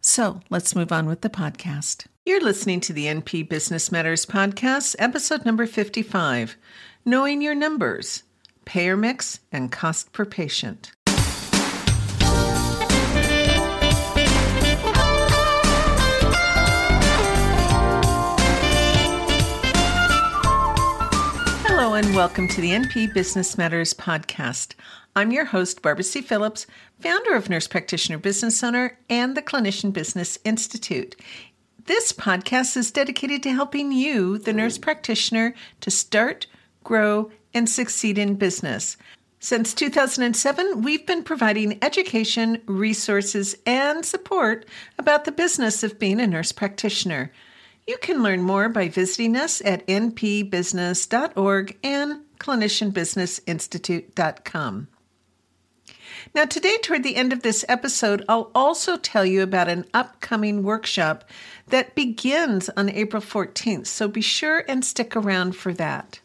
So let's move on with the podcast. You're listening to the NP Business Matters Podcast, episode number 55 Knowing Your Numbers, Payer Mix, and Cost per Patient. And welcome to the NP Business Matters Podcast. I'm your host, Barbara C. Phillips, founder of Nurse Practitioner Business Owner and the Clinician Business Institute. This podcast is dedicated to helping you, the nurse practitioner, to start, grow, and succeed in business. Since 2007, we've been providing education, resources, and support about the business of being a nurse practitioner. You can learn more by visiting us at npbusiness.org and clinicianbusinessinstitute.com. Now, today, toward the end of this episode, I'll also tell you about an upcoming workshop that begins on April 14th, so be sure and stick around for that.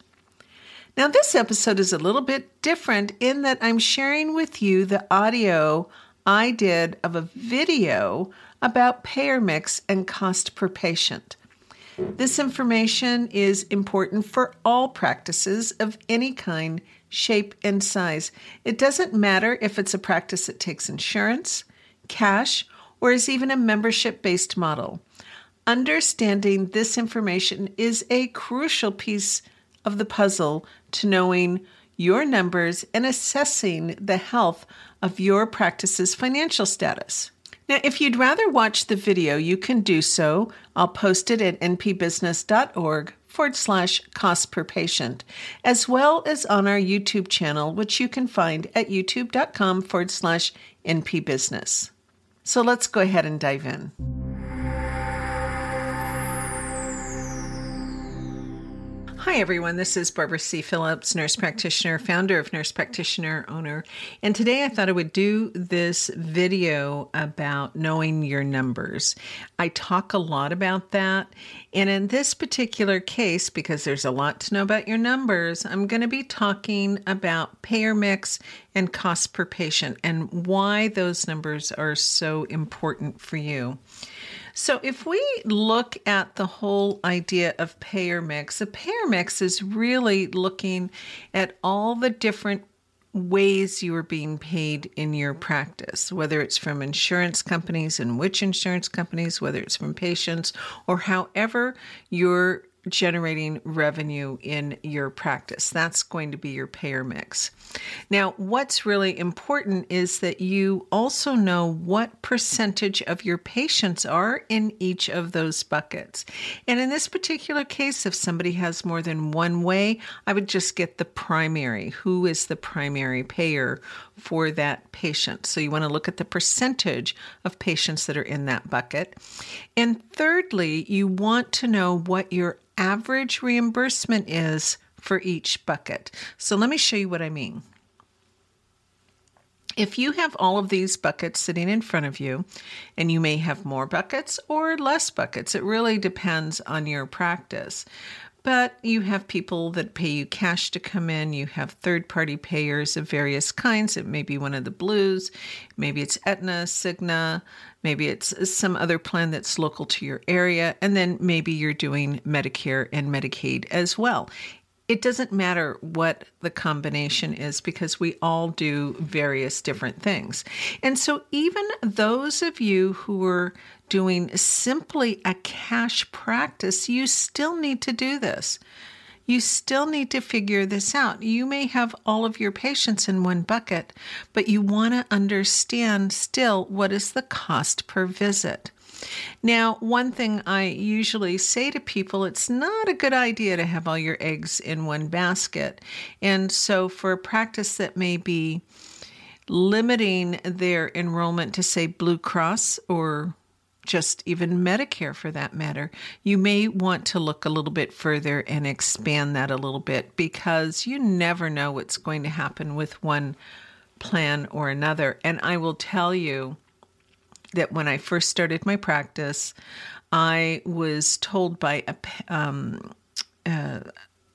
Now, this episode is a little bit different in that I'm sharing with you the audio I did of a video about payer mix and cost per patient. This information is important for all practices of any kind shape, and size. It doesn't matter if it's a practice that takes insurance, cash, or is even a membership based model. Understanding this information is a crucial piece of the puzzle to knowing your numbers and assessing the health of your practice's financial status. Now, if you'd rather watch the video, you can do so. I'll post it at npbusiness.org forward slash cost per patient, as well as on our YouTube channel, which you can find at youtube.com forward slash npbusiness. So let's go ahead and dive in. Hi, everyone. This is Barbara C. Phillips, nurse practitioner, founder of Nurse Practitioner Owner. And today I thought I would do this video about knowing your numbers. I talk a lot about that. And in this particular case, because there's a lot to know about your numbers, I'm going to be talking about payer mix and cost per patient and why those numbers are so important for you. So, if we look at the whole idea of payer mix, a payer mix is really looking at all the different ways you are being paid in your practice, whether it's from insurance companies and which insurance companies, whether it's from patients, or however you're generating revenue in your practice. That's going to be your payer mix. Now, what's really important is that you also know what percentage of your patients are in each of those buckets. And in this particular case, if somebody has more than one way, I would just get the primary. Who is the primary payer for that patient? So you want to look at the percentage of patients that are in that bucket. And thirdly, you want to know what your average reimbursement is for each bucket. So let me show you what I mean. If you have all of these buckets sitting in front of you, and you may have more buckets or less buckets, it really depends on your practice. But you have people that pay you cash to come in. You have third party payers of various kinds. It may be one of the blues, maybe it's Aetna, Cigna, maybe it's some other plan that's local to your area. And then maybe you're doing Medicare and Medicaid as well. It doesn't matter what the combination is because we all do various different things. And so, even those of you who are doing simply a cash practice, you still need to do this. You still need to figure this out. You may have all of your patients in one bucket, but you want to understand still what is the cost per visit. Now, one thing I usually say to people, it's not a good idea to have all your eggs in one basket. And so, for a practice that may be limiting their enrollment to, say, Blue Cross or just even Medicare for that matter, you may want to look a little bit further and expand that a little bit because you never know what's going to happen with one plan or another. And I will tell you, that when I first started my practice, I was told by a um, uh,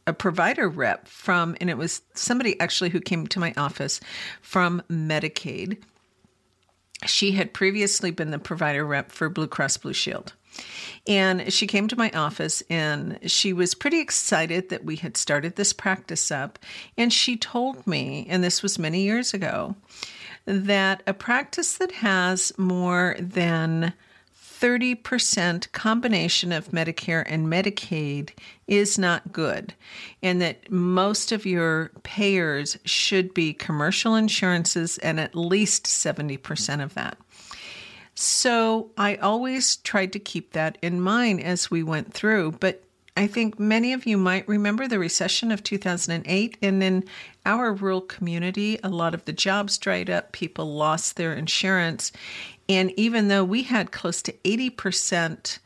a provider rep from, and it was somebody actually who came to my office from Medicaid. She had previously been the provider rep for Blue Cross Blue Shield. And she came to my office and she was pretty excited that we had started this practice up. And she told me, and this was many years ago, that a practice that has more than 30% combination of Medicare and Medicaid is not good, and that most of your payers should be commercial insurances and at least 70% of that. So I always tried to keep that in mind as we went through, but I think many of you might remember the recession of 2008. And in our rural community, a lot of the jobs dried up, people lost their insurance. And even though we had close to 80%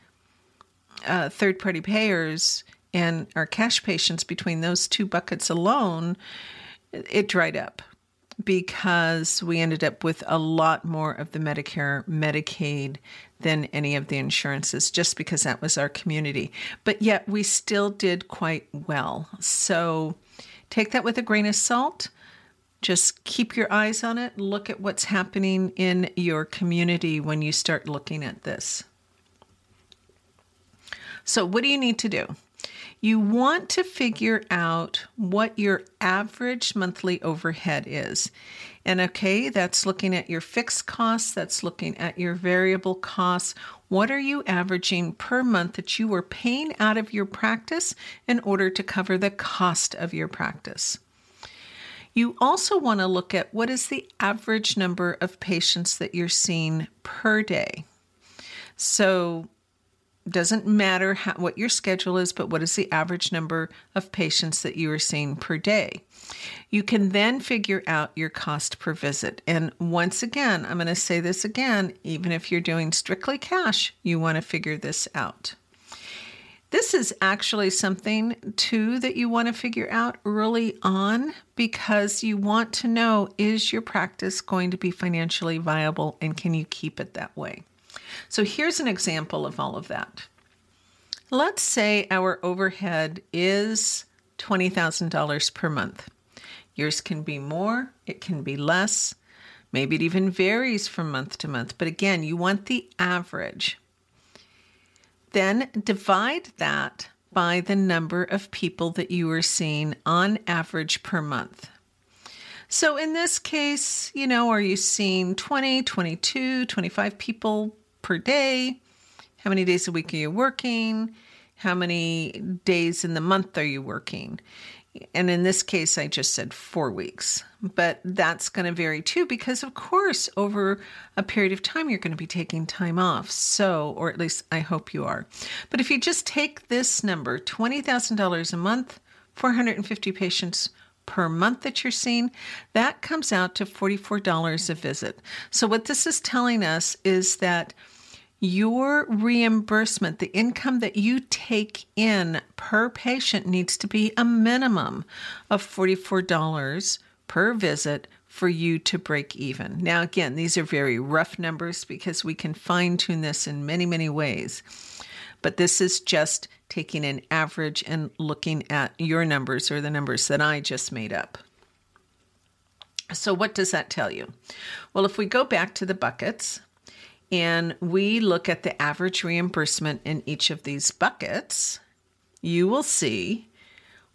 uh, third party payers and our cash patients between those two buckets alone, it dried up because we ended up with a lot more of the Medicare, Medicaid than any of the insurances, just because that was our community. But yet we still did quite well. So take that with a grain of salt. Just keep your eyes on it. Look at what's happening in your community when you start looking at this. So, what do you need to do? You want to figure out what your average monthly overhead is. And okay, that's looking at your fixed costs, that's looking at your variable costs. What are you averaging per month that you are paying out of your practice in order to cover the cost of your practice? You also want to look at what is the average number of patients that you're seeing per day. So, doesn't matter how, what your schedule is, but what is the average number of patients that you are seeing per day. You can then figure out your cost per visit. And once again, I'm going to say this again even if you're doing strictly cash, you want to figure this out. This is actually something too that you want to figure out early on because you want to know is your practice going to be financially viable and can you keep it that way? So here's an example of all of that. Let's say our overhead is $20,000 per month. Yours can be more, it can be less. Maybe it even varies from month to month, but again, you want the average. Then divide that by the number of people that you are seeing on average per month. So in this case, you know, are you seeing 20, 22, 25 people per day? How many days a week are you working? How many days in the month are you working? And in this case, I just said four weeks, but that's going to vary too, because of course, over a period of time, you're going to be taking time off. So, or at least I hope you are. But if you just take this number $20,000 a month, 450 patients per month that you're seeing, that comes out to $44 a visit. So, what this is telling us is that your reimbursement, the income that you take in per patient, needs to be a minimum of $44 per visit for you to break even. Now, again, these are very rough numbers because we can fine tune this in many, many ways. But this is just taking an average and looking at your numbers or the numbers that I just made up. So, what does that tell you? Well, if we go back to the buckets, and we look at the average reimbursement in each of these buckets, you will see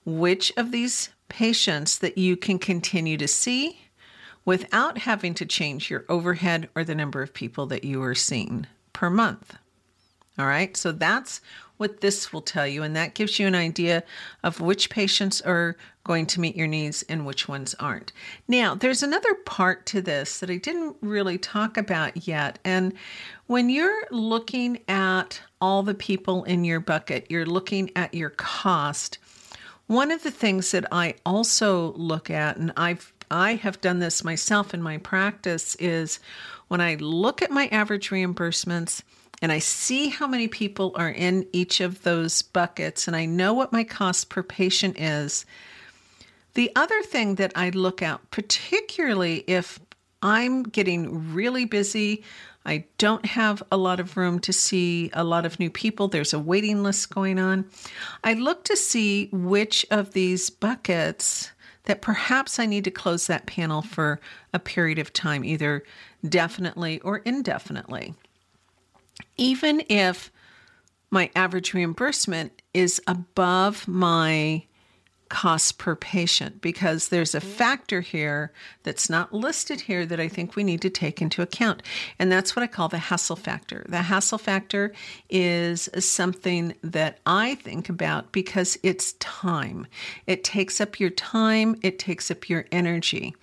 which of these patients that you can continue to see without having to change your overhead or the number of people that you are seeing per month. All right, so that's what this will tell you, and that gives you an idea of which patients are going to meet your needs and which ones aren't. Now, there's another part to this that I didn't really talk about yet, and when you're looking at all the people in your bucket, you're looking at your cost. One of the things that I also look at, and I've I have done this myself in my practice, is when I look at my average reimbursements and I see how many people are in each of those buckets and I know what my cost per patient is. The other thing that I look at, particularly if I'm getting really busy, I don't have a lot of room to see a lot of new people, there's a waiting list going on. I look to see which of these buckets that perhaps I need to close that panel for a period of time, either definitely or indefinitely even if my average reimbursement is above my cost per patient because there's a factor here that's not listed here that I think we need to take into account. And that's what I call the hassle factor. The hassle factor is something that I think about because it's time. It takes up your time, it takes up your energy.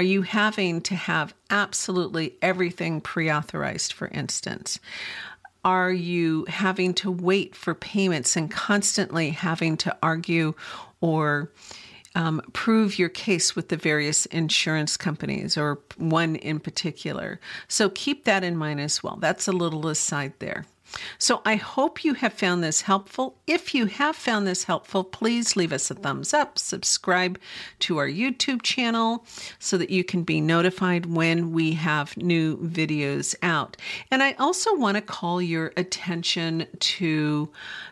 Are you having to have absolutely everything pre authorized, for instance? Are you having to wait for payments and constantly having to argue or um, prove your case with the various insurance companies or one in particular? So keep that in mind as well. That's a little aside there. So I hope you have found this helpful. If you have found this helpful, please leave us a thumbs up, subscribe to our YouTube channel so that you can be notified when we have new videos out. And I also want to call your attention to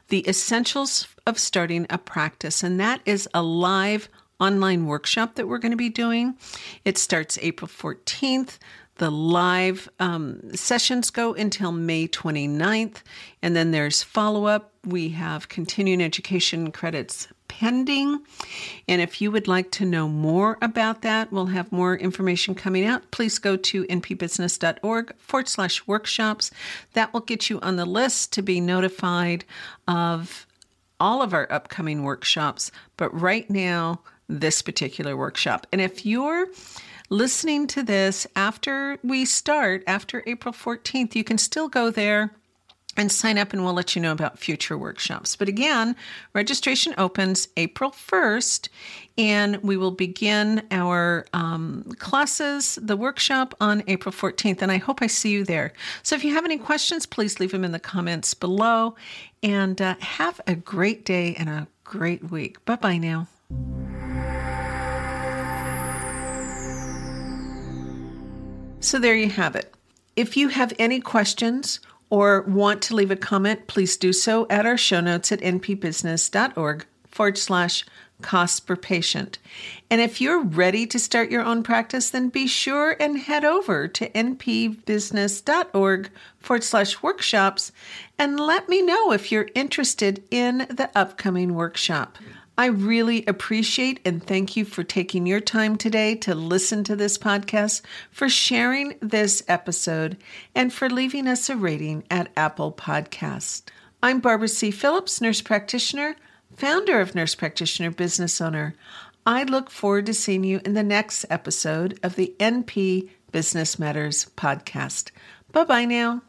the essentials of starting a practice, and that is a live online workshop that we're going to be doing. It starts April 14th. The live um, sessions go until May 29th, and then there's follow up. We have continuing education credits pending. And if you would like to know more about that, we'll have more information coming out. Please go to npbusiness.org forward slash workshops. That will get you on the list to be notified of all of our upcoming workshops. But right now, this particular workshop. And if you're listening to this after we start, after April 14th, you can still go there and sign up and we'll let you know about future workshops. But again, registration opens April 1st and we will begin our um, classes, the workshop on April 14th. And I hope I see you there. So if you have any questions, please leave them in the comments below and uh, have a great day and a great week. Bye bye now. So there you have it. If you have any questions or want to leave a comment, please do so at our show notes at npbusiness.org forward slash cost per patient. And if you're ready to start your own practice, then be sure and head over to npbusiness.org forward slash workshops and let me know if you're interested in the upcoming workshop. I really appreciate and thank you for taking your time today to listen to this podcast, for sharing this episode, and for leaving us a rating at Apple Podcast. I'm Barbara C. Phillips, nurse practitioner, founder of Nurse Practitioner Business Owner. I look forward to seeing you in the next episode of the NP Business Matters podcast. Bye bye now.